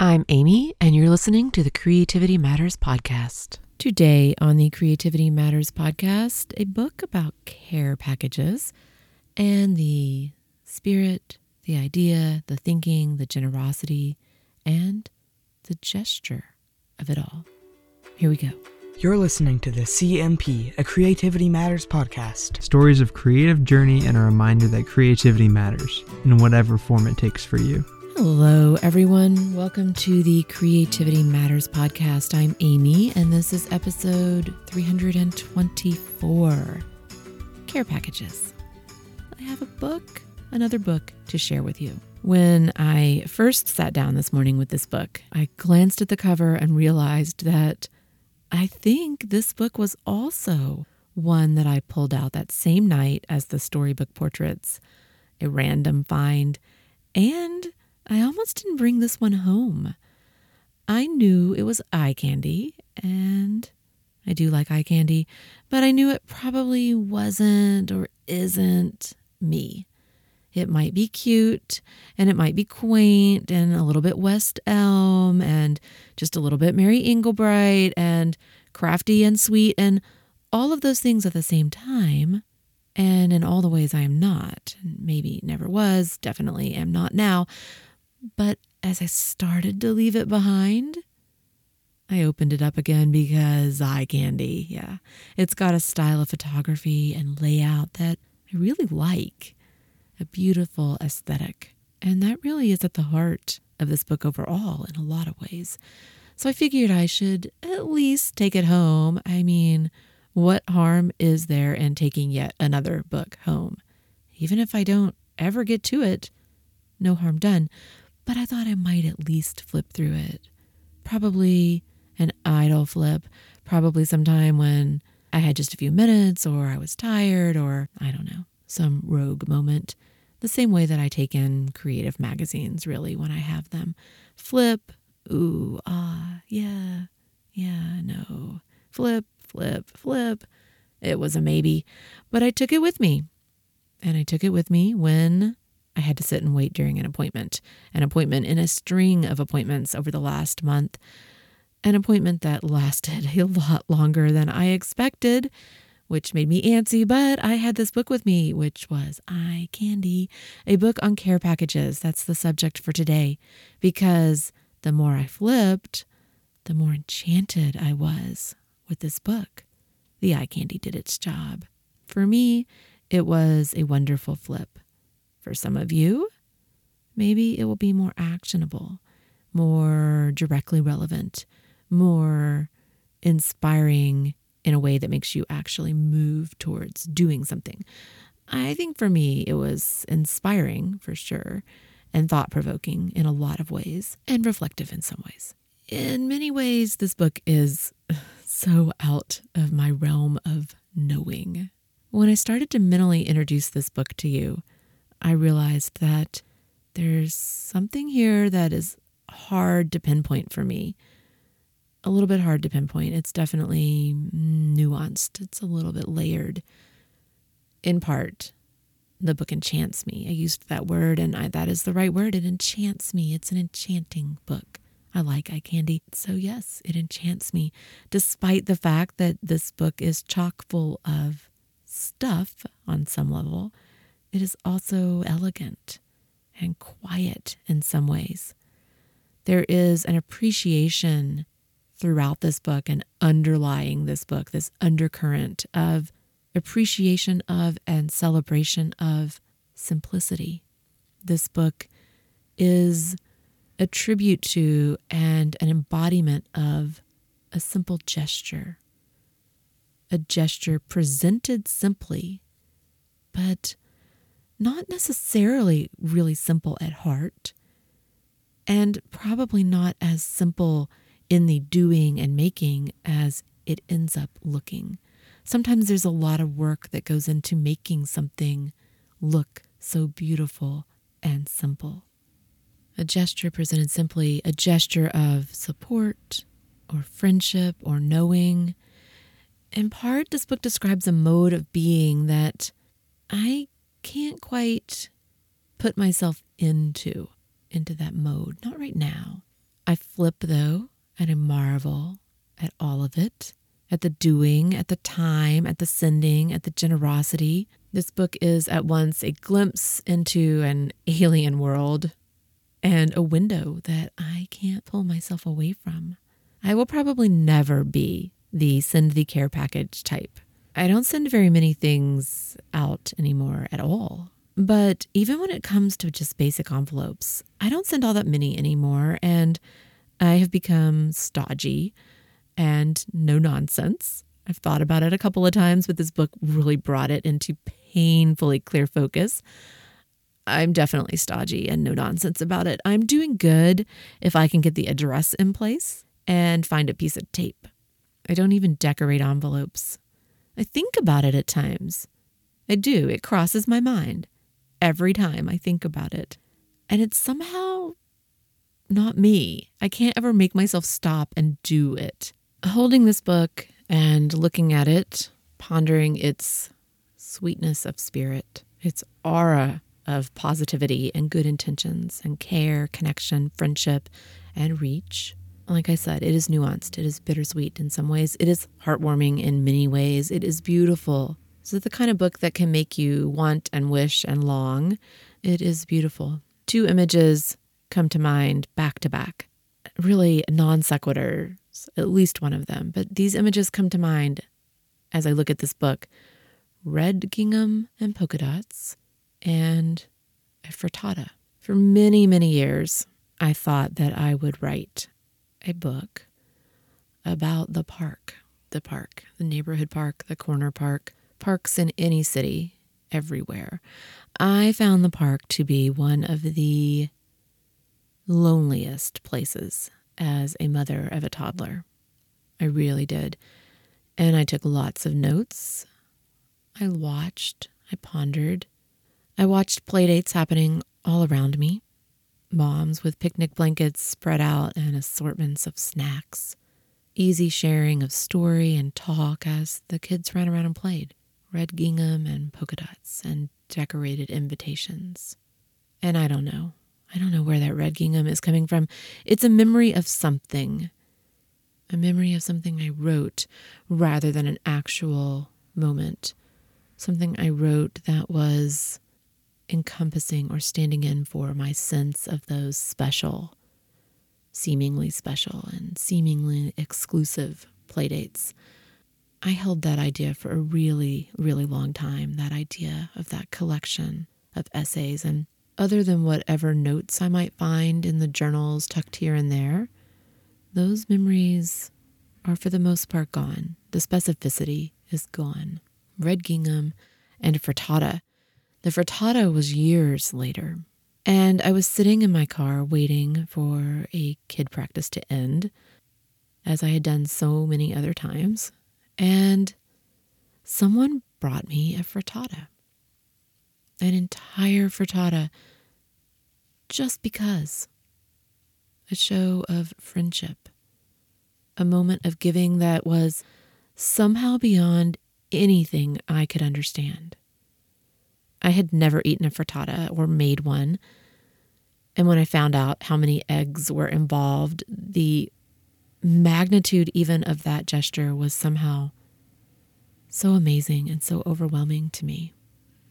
I'm Amy, and you're listening to the Creativity Matters podcast. Today on the Creativity Matters podcast, a book about care packages and the spirit, the idea, the thinking, the generosity, and the gesture of it all. Here we go. You're listening to the CMP, a Creativity Matters podcast. Stories of creative journey and a reminder that creativity matters in whatever form it takes for you. Hello, everyone. Welcome to the Creativity Matters podcast. I'm Amy, and this is episode 324 Care Packages. I have a book, another book to share with you. When I first sat down this morning with this book, I glanced at the cover and realized that I think this book was also one that I pulled out that same night as the storybook portraits, a random find, and I almost didn't bring this one home. I knew it was eye candy, and I do like eye candy, but I knew it probably wasn't or isn't me. It might be cute and it might be quaint and a little bit West Elm and just a little bit Mary Engelbreit and crafty and sweet and all of those things at the same time. And in all the ways I am not, maybe never was, definitely am not now. But as I started to leave it behind, I opened it up again because eye candy, yeah. It's got a style of photography and layout that I really like, a beautiful aesthetic. And that really is at the heart of this book overall in a lot of ways. So I figured I should at least take it home. I mean, what harm is there in taking yet another book home? Even if I don't ever get to it, no harm done but I thought I might at least flip through it. Probably an idle flip, probably sometime when I had just a few minutes or I was tired or I don't know, some rogue moment. The same way that I take in creative magazines, really, when I have them. Flip, ooh, ah, yeah, yeah, no. Flip, flip, flip. It was a maybe, but I took it with me. And I took it with me when I had to sit and wait during an appointment, an appointment in a string of appointments over the last month, an appointment that lasted a lot longer than I expected, which made me antsy. But I had this book with me, which was Eye Candy, a book on care packages. That's the subject for today, because the more I flipped, the more enchanted I was with this book. The eye candy did its job. For me, it was a wonderful flip. For some of you, maybe it will be more actionable, more directly relevant, more inspiring in a way that makes you actually move towards doing something. I think for me, it was inspiring for sure, and thought provoking in a lot of ways, and reflective in some ways. In many ways, this book is so out of my realm of knowing. When I started to mentally introduce this book to you, I realized that there's something here that is hard to pinpoint for me. A little bit hard to pinpoint. It's definitely nuanced, it's a little bit layered. In part, the book enchants me. I used that word, and I, that is the right word. It enchants me. It's an enchanting book. I like eye candy. So, yes, it enchants me, despite the fact that this book is chock full of stuff on some level it is also elegant and quiet in some ways. There is an appreciation throughout this book and underlying this book, this undercurrent of appreciation of and celebration of simplicity. This book is a tribute to and an embodiment of a simple gesture, a gesture presented simply, but not necessarily really simple at heart, and probably not as simple in the doing and making as it ends up looking. Sometimes there's a lot of work that goes into making something look so beautiful and simple. A gesture presented simply, a gesture of support or friendship or knowing. In part, this book describes a mode of being that I can't quite put myself into into that mode not right now I flip, though, and I marvel at all of it at the doing, at the time, at the sending, at the generosity. This book is at once a glimpse into an alien world and a window that I can't pull myself away from. I will probably never be the send the care package type. I don't send very many things out anymore at all. But even when it comes to just basic envelopes, I don't send all that many anymore. And I have become stodgy and no nonsense. I've thought about it a couple of times, but this book really brought it into painfully clear focus. I'm definitely stodgy and no nonsense about it. I'm doing good if I can get the address in place and find a piece of tape. I don't even decorate envelopes. I think about it at times. I do. It crosses my mind every time I think about it. And it's somehow not me. I can't ever make myself stop and do it holding this book and looking at it, pondering its sweetness of spirit, its aura of positivity and good intentions and care, connection, friendship, and reach. Like I said, it is nuanced. It is bittersweet in some ways. It is heartwarming in many ways. It is beautiful. This is the kind of book that can make you want and wish and long. It is beautiful. Two images come to mind back to back, really non sequitur at least one of them. But these images come to mind as I look at this book red gingham and polka dots, and a frittata. For many, many years, I thought that I would write a book about the park, the park, the neighborhood park, the corner park, parks in any city, everywhere. I found the park to be one of the loneliest places as a mother of a toddler. I really did. And I took lots of notes. I watched, I pondered. I watched playdates happening all around me moms with picnic blankets spread out and assortments of snacks, easy sharing of story and talk as the kids ran around and played, red gingham and polka dots and decorated invitations. And I don't know. I don't know where that red gingham is coming from. It's a memory of something, a memory of something I wrote rather than an actual moment, something I wrote that was encompassing or standing in for my sense of those special, seemingly special, and seemingly exclusive playdates. I held that idea for a really, really long time, that idea of that collection of essays and other than whatever notes I might find in the journals tucked here and there, those memories are for the most part gone. The specificity is gone. Red gingham and frittata. The frittata was years later. And I was sitting in my car waiting for a kid practice to end, as I had done so many other times. And someone brought me a frittata an entire frittata just because. A show of friendship, a moment of giving that was somehow beyond anything I could understand. I had never eaten a frittata or made one. And when I found out how many eggs were involved, the magnitude even of that gesture was somehow so amazing and so overwhelming to me.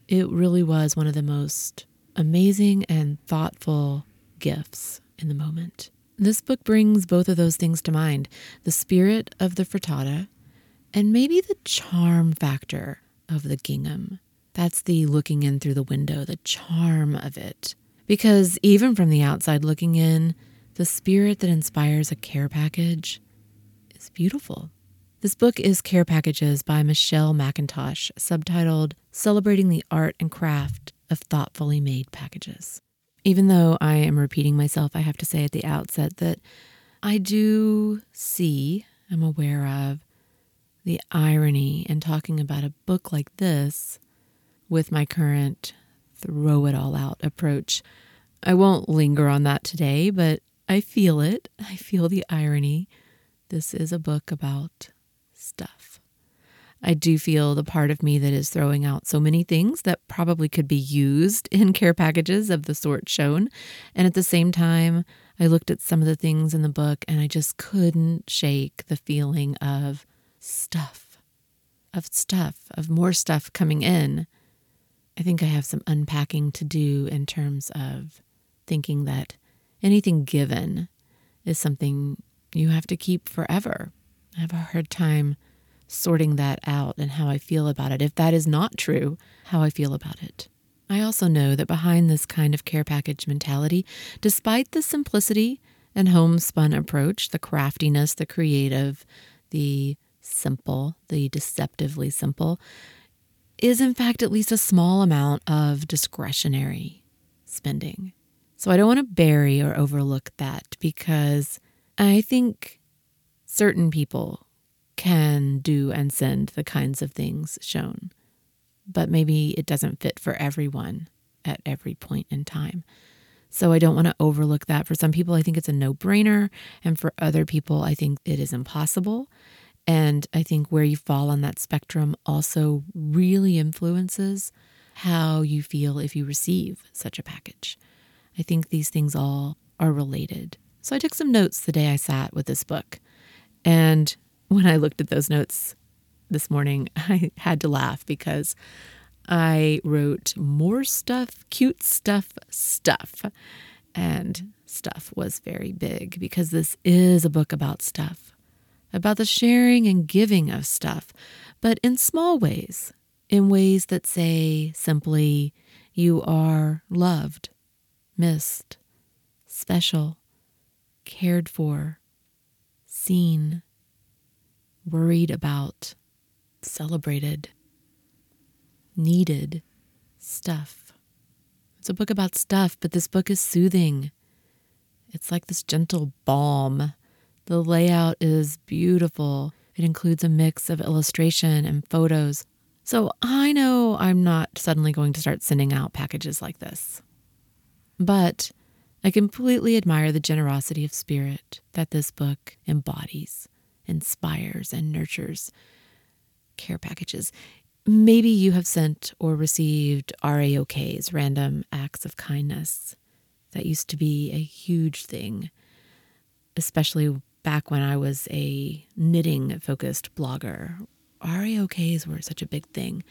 It really was one of the most amazing and thoughtful gifts in the moment. This book brings both of those things to mind the spirit of the frittata and maybe the charm factor of the gingham. That's the looking in through the window, the charm of it. Because even from the outside looking in, the spirit that inspires a care package is beautiful. This book is Care Packages by Michelle Mackintosh, subtitled Celebrating the Art and Craft of Thoughtfully Made Packages. Even though I am repeating myself, I have to say at the outset that I do see, I'm aware of, the irony in talking about a book like this with my current throw it all out approach. I won't linger on that today, but I feel it. I feel the irony. This is a book about stuff. I do feel the part of me that is throwing out so many things that probably could be used in care packages of the sort shown. And at the same time, I looked at some of the things in the book and I just couldn't shake the feeling of stuff, of stuff, of more stuff coming in. I think I have some unpacking to do in terms of thinking that anything given is something you have to keep forever. I have a hard time sorting that out and how I feel about it. If that is not true, how I feel about it. I also know that behind this kind of care package mentality, despite the simplicity and homespun approach, the craftiness, the creative, the simple, the deceptively simple, is in fact at least a small amount of discretionary spending. So I don't want to bury or overlook that because I think certain people can do and send the kinds of things shown, but maybe it doesn't fit for everyone at every point in time. So I don't want to overlook that. For some people, I think it's a no brainer. And for other people, I think it is impossible. And I think where you fall on that spectrum also really influences how you feel if you receive such a package. I think these things all are related. So I took some notes the day I sat with this book. And when I looked at those notes this morning, I had to laugh because I wrote more stuff, cute stuff, stuff. And stuff was very big because this is a book about stuff, about the sharing and giving of stuff, but in small ways, in ways that say simply, you are loved, missed, special, cared for, seen, worried about, celebrated, needed stuff. It's a book about stuff, but this book is soothing. It's like this gentle balm. The layout is beautiful. It includes a mix of illustration and photos. So I know I'm not suddenly going to start sending out packages like this. But I completely admire the generosity of spirit that this book embodies, inspires, and nurtures. Care packages. Maybe you have sent or received RAOKs, random acts of kindness. That used to be a huge thing, especially back when I was a knitting focused blogger. RAOKs were such a big thing.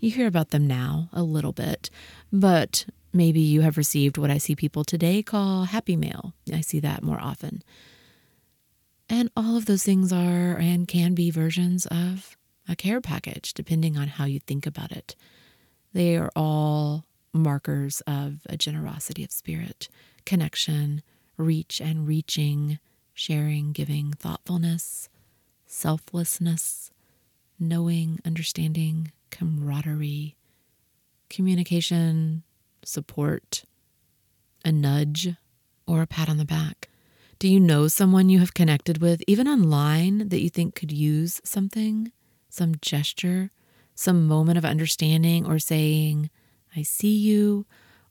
You hear about them now a little bit, but Maybe you have received what I see people today call happy mail. I see that more often. And all of those things are and can be versions of a care package, depending on how you think about it. They are all markers of a generosity of spirit, connection, reach and reaching, sharing, giving, thoughtfulness, selflessness, knowing, understanding, camaraderie, communication, support, a nudge, or a pat on the back? Do you know someone you have connected with, even online, that you think could use something, some gesture, some moment of understanding, or saying, I see you,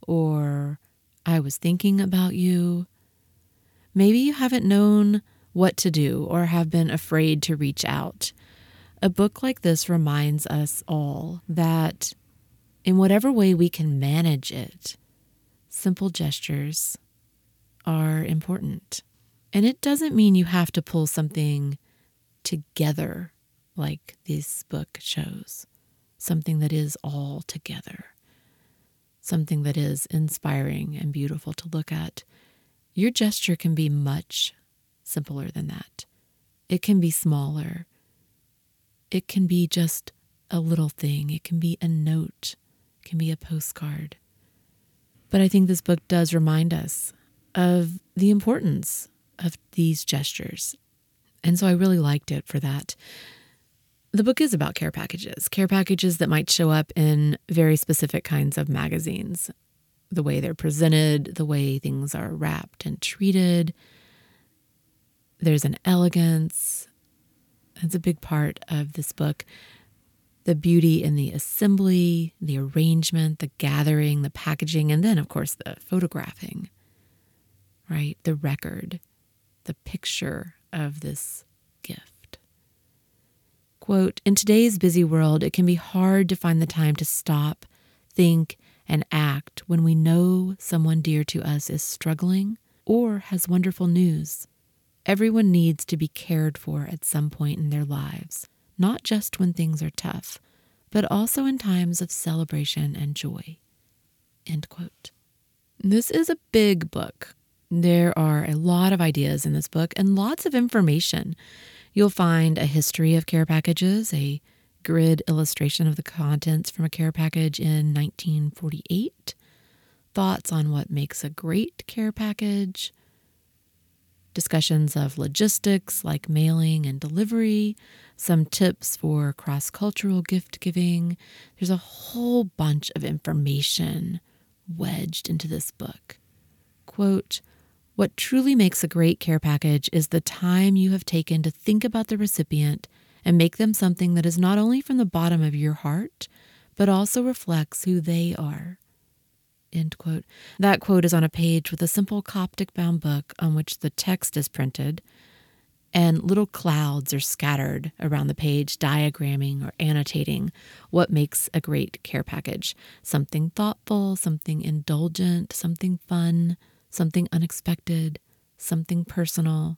or I was thinking about you? Maybe you haven't known what to do or have been afraid to reach out. A book like this reminds us all that in whatever way we can manage it, simple gestures are important. And it doesn't mean you have to pull something together like this book shows, something that is all together, something that is inspiring and beautiful to look at. Your gesture can be much simpler than that. It can be smaller. It can be just a little thing. It can be a note can be a postcard. But I think this book does remind us of the importance of these gestures. And so I really liked it for that. The book is about care packages, care packages that might show up in very specific kinds of magazines. The way they're presented, the way things are wrapped and treated. There's an elegance. That's a big part of this book the beauty in the assembly, the arrangement, the gathering, the packaging, and then, of course, the photographing, right? The record, the picture of this gift. Quote In today's busy world, it can be hard to find the time to stop, think, and act when we know someone dear to us is struggling or has wonderful news. Everyone needs to be cared for at some point in their lives, not just when things are tough, but also in times of celebration and joy. This is a big book. There are a lot of ideas in this book and lots of information. You'll find a history of care packages, a grid illustration of the contents from a care package in 1948, thoughts on what makes a great care package, discussions of logistics like mailing and delivery, some tips for cross cultural gift giving. There's a whole bunch of information wedged into this book. Quote, what truly makes a great care package is the time you have taken to think about the recipient and make them something that is not only from the bottom of your heart, but also reflects who they are. Quote. That quote is on a page with a simple Coptic bound book on which the text is printed, and little clouds are scattered around the page, diagramming or annotating what makes a great care package something thoughtful, something indulgent, something fun, something unexpected, something personal.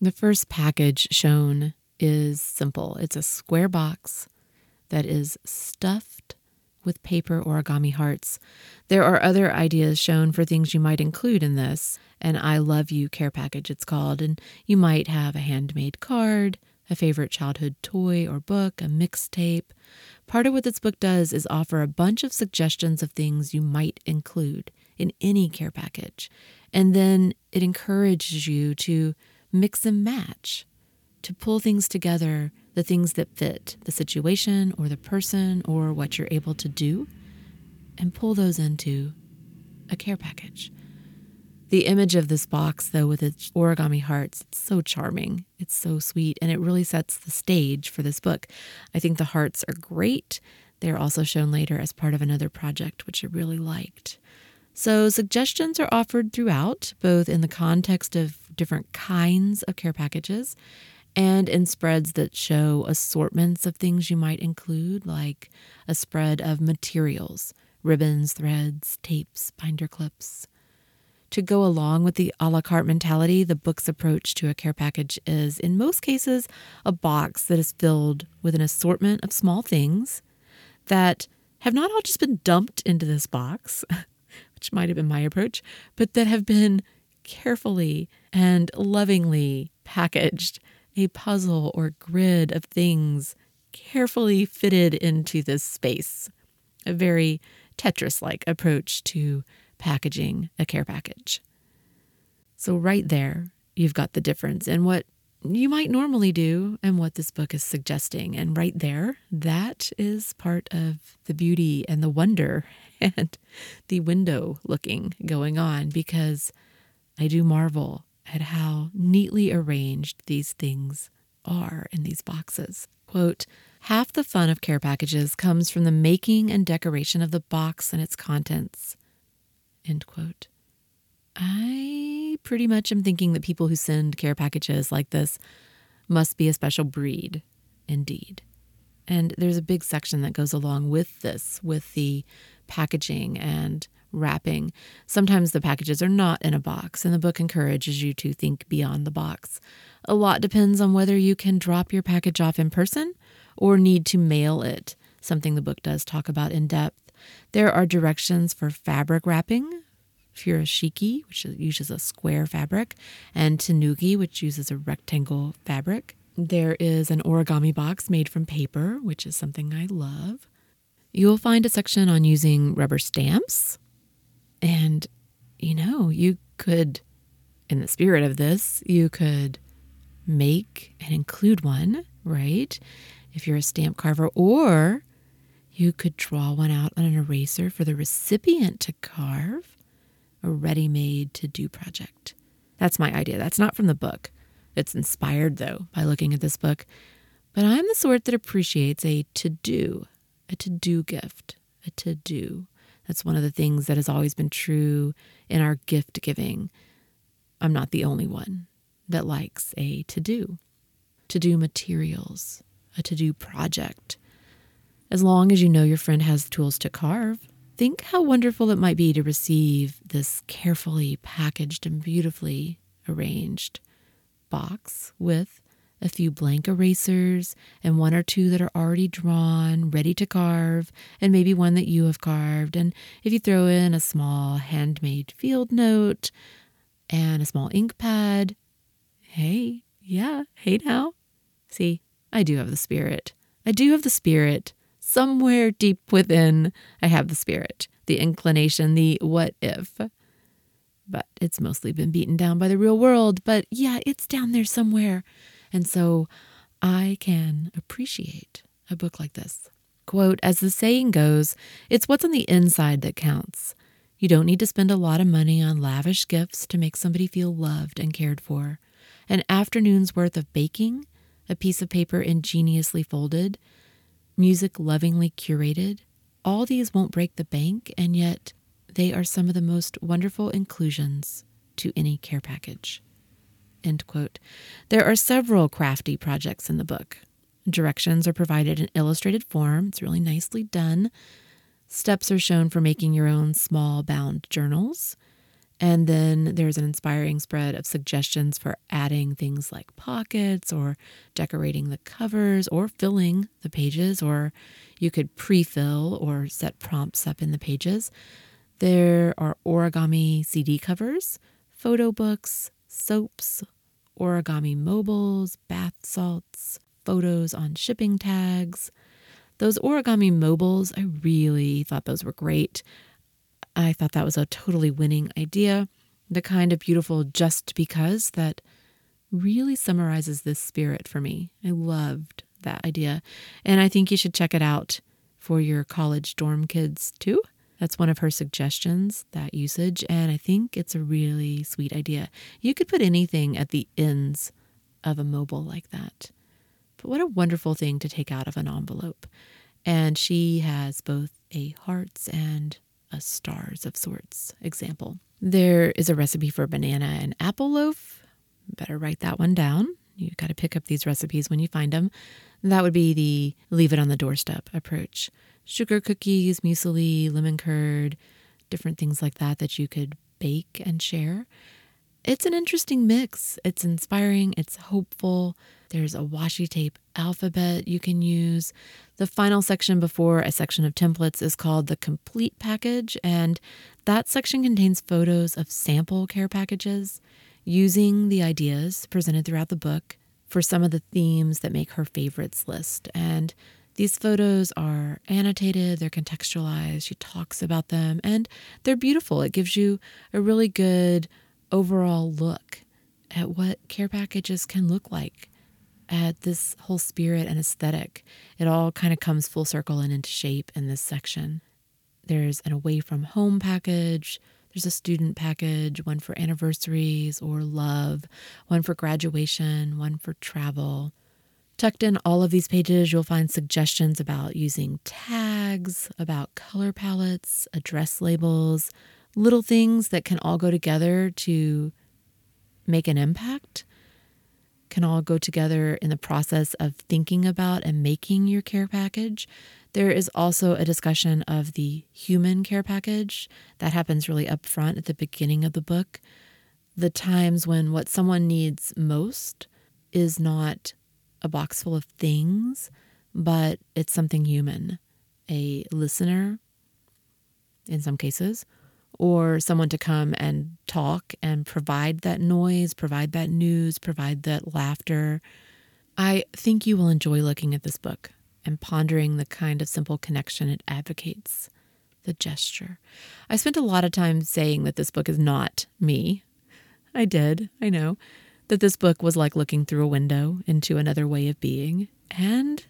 The first package shown is simple it's a square box that is stuffed with paper origami hearts. There are other ideas shown for things you might include in this. An I Love You care package, it's called, and you might have a handmade card, a favorite childhood toy or book, a mixtape. Part of what this book does is offer a bunch of suggestions of things you might include in any care package. And then it encourages you to mix and match, to pull things together the things that fit the situation or the person or what you're able to do, and pull those into a care package. The image of this box, though, with its origami hearts, it's so charming. It's so sweet, and it really sets the stage for this book. I think the hearts are great. They're also shown later as part of another project, which I really liked. So, suggestions are offered throughout, both in the context of different kinds of care packages and in spreads that show assortments of things you might include, like a spread of materials, ribbons, threads, tapes, binder clips. To go along with the a la carte mentality, the book's approach to a care package is, in most cases, a box that is filled with an assortment of small things that have not all just been dumped into this box, which might have been my approach, but that have been carefully and lovingly packaged a puzzle or grid of things carefully fitted into this space. A very Tetris like approach to packaging a care package. So, right there, you've got the difference in what you might normally do and what this book is suggesting. And right there, that is part of the beauty and the wonder and the window looking going on because I do marvel at how neatly arranged these things are in these boxes. Quote, Half the fun of care packages comes from the making and decoration of the box and its contents. End quote. I pretty much am thinking that people who send care packages like this must be a special breed, indeed. And there's a big section that goes along with this, with the packaging and wrapping. Sometimes the packages are not in a box, and the book encourages you to think beyond the box. A lot depends on whether you can drop your package off in person or need to mail it, something the book does talk about in depth. There are directions for fabric wrapping, furoshiki, which uses a square fabric, and tenugui, which uses a rectangle fabric. There is an origami box made from paper, which is something I love. You'll find a section on using rubber stamps, and, you know, you could, in the spirit of this, you could make and include one, right? If you're a stamp carver, or you could draw one out on an eraser for the recipient to carve a ready made to do project. That's my idea. That's not from the book. It's inspired, though, by looking at this book. But I'm the sort that appreciates a to do, a to do gift, a to do. That's one of the things that has always been true in our gift giving. I'm not the only one that likes a to do, to do materials, a to do project. As long as you know your friend has the tools to carve, Think how wonderful it might be to receive this carefully packaged and beautifully arranged box with a few blank erasers and one or two that are already drawn, ready to carve, and maybe one that you have carved. And if you throw in a small handmade field note and a small ink pad, hey, yeah, hey now. See, I do have the spirit. I do have the spirit. Somewhere deep within, I have the spirit, the inclination, the what if. But it's mostly been beaten down by the real world. But yeah, it's down there somewhere. And so I can appreciate a book like this. Quote, as the saying goes, it's what's on the inside that counts. You don't need to spend a lot of money on lavish gifts to make somebody feel loved and cared for. An afternoon's worth of baking, a piece of paper ingeniously folded, music lovingly curated, all these won't break the bank, and yet they are some of the most wonderful inclusions to any care package. End quote. There are several crafty projects in the book. Directions are provided in illustrated form. It's really nicely done. Steps are shown for making your own small bound journals. And then there's an inspiring spread of suggestions for adding things like pockets or decorating the covers or filling the pages, or you could pre fill or set prompts up in the pages. There are origami CD covers, photo books, soaps, origami mobiles, bath salts, photos on shipping tags. Those origami mobiles, I really thought those were great. I thought that was a totally winning idea. The kind of beautiful just because that really summarizes this spirit for me. I loved that idea. And I think you should check it out for your college dorm kids too. That's one of her suggestions, that usage, and I think it's a really sweet idea. You could put anything at the ends of a mobile like that. But what a wonderful thing to take out of an envelope. And she has both a hearts and a stars of sorts example. There is a recipe for banana and apple loaf. Better write that one down. You got to pick up these recipes when you find them. That would be the leave it on the doorstep approach sugar cookies, muesli, lemon curd, different things like that that you could bake and share. It's an interesting mix. It's inspiring, it's hopeful. There's a washi tape alphabet you can use. The final section before a section of templates is called the complete package, and that section contains photos of sample care packages using the ideas presented throughout the book for some of the themes that make her favorites list. And these photos are annotated, they're contextualized, she talks about them, and they're beautiful. It gives you a really good overall look at what care packages can look like, at this whole spirit and aesthetic. It all kind of comes full circle and into shape in this section. There's an away from home package, there's a student package, one for anniversaries or love, one for graduation, one for travel. Tucked in all of these pages, you'll find suggestions about using tags, about color palettes, address labels, little things that can all go together to make an impact, can all go together in the process of thinking about and making your care package. There is also a discussion of the human care package that happens really up front at the beginning of the book. The times when what someone needs most is not a box full of things, but it's something human a listener, in some cases, or someone to come and talk and provide that noise, provide that news, provide that laughter. I think you will enjoy looking at this book and pondering the kind of simple connection it advocates, the gesture. I spent a lot of time saying that this book is not me. I did, I know that this book was like looking through a window into another way of being. And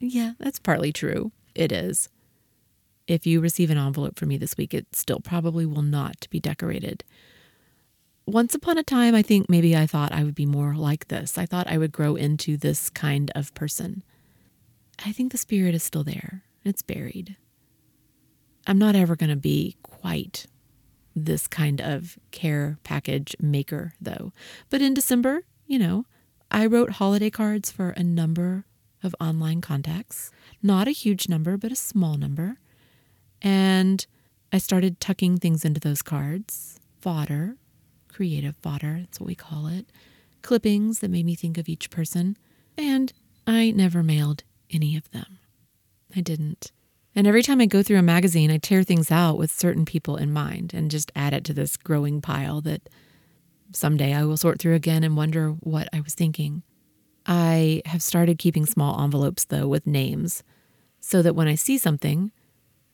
yeah, that's partly true. It is. If you receive an envelope from me this week, it still probably will not be decorated. Once upon a time, I think maybe I thought I would be more like this. I thought I would grow into this kind of person. I think the spirit is still there, it's buried. I'm not ever going to be quite this kind of care package maker, though. But in December, you know, I wrote holiday cards for a number of online contacts. Not a huge number, but a small number. And I started tucking things into those cards fodder, creative fodder, that's what we call it, clippings that made me think of each person, and I never mailed any of them. I didn't. And every time I go through a magazine, I tear things out with certain people in mind and just add it to this growing pile that someday I will sort through again and wonder what I was thinking. I have started keeping small envelopes, though, with names, so that when I see something,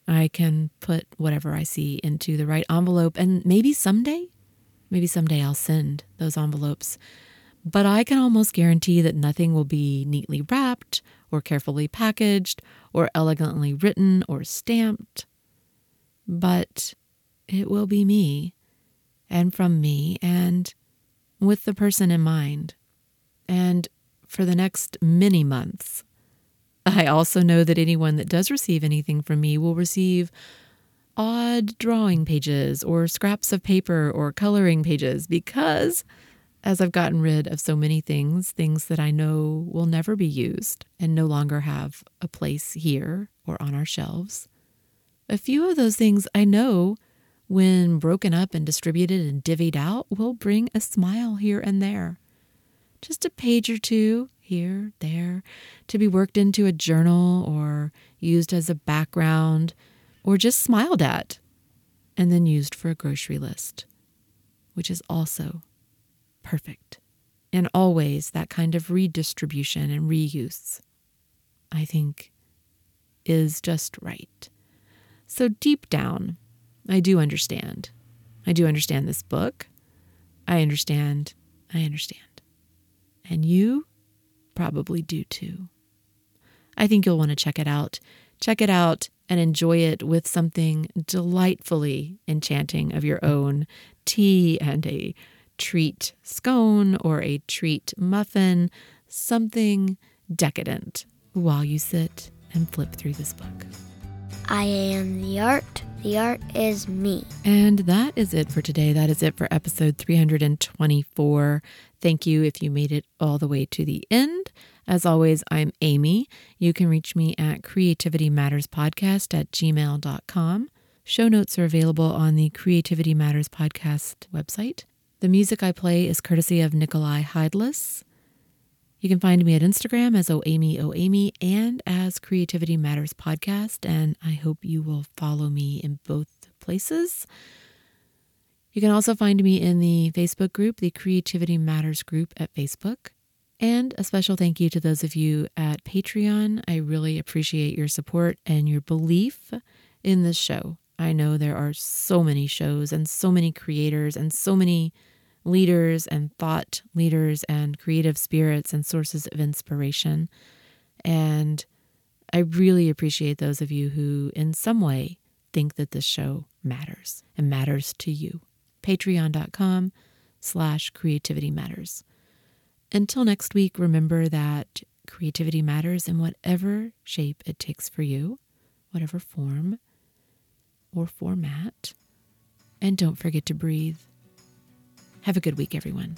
I can put whatever I see into the right envelope. And maybe someday, maybe someday I'll send those envelopes. But I can almost guarantee that nothing will be neatly wrapped or carefully packaged or elegantly written or stamped. But it will be me and from me and with the person in mind. And for the next many months. I also know that anyone that does receive anything from me will receive odd drawing pages or scraps of paper or coloring pages because as I've gotten rid of so many things, things that I know will never be used and no longer have a place here or on our shelves, a few of those things I know, when broken up and distributed and divvied out, will bring a smile here and there. Just a page or two here, there, to be worked into a journal or used as a background or just smiled at and then used for a grocery list, which is also perfect. And always that kind of redistribution and reuse, I think, is just right. So deep down, I do understand. I do understand this book. I understand. I understand. And you probably do too. I think you'll want to check it out. Check it out and enjoy it with something delightfully enchanting of your own tea and a treat scone or a treat muffin, something decadent while you sit and flip through this book. I am the art. The art is me. And that is it for today. That is it for episode 324. Thank you if you made it all the way to the end. As always, I'm Amy. You can reach me at creativitymatterspodcast at gmail.com. Show notes are available on the Creativity Matters podcast website. The music I play is courtesy of Nikolai Heidlas. You can find me at Instagram as OAmy OAmy and as Creativity Matters Podcast, and I hope you will follow me in both places. You can also find me in the Facebook group, the Creativity Matters group at Facebook. And a special thank you to those of you at Patreon. I really appreciate your support and your belief in this show. I know there are so many shows and so many creators and so many leaders and thought leaders and creative spirits and sources of inspiration. And I really appreciate those of you who, in some way, think that this show matters and matters to you. Patreon.com slash creativity matters. Until next week, remember that creativity matters in whatever shape it takes for you, whatever form or format. And don't forget to breathe. Have a good week, everyone.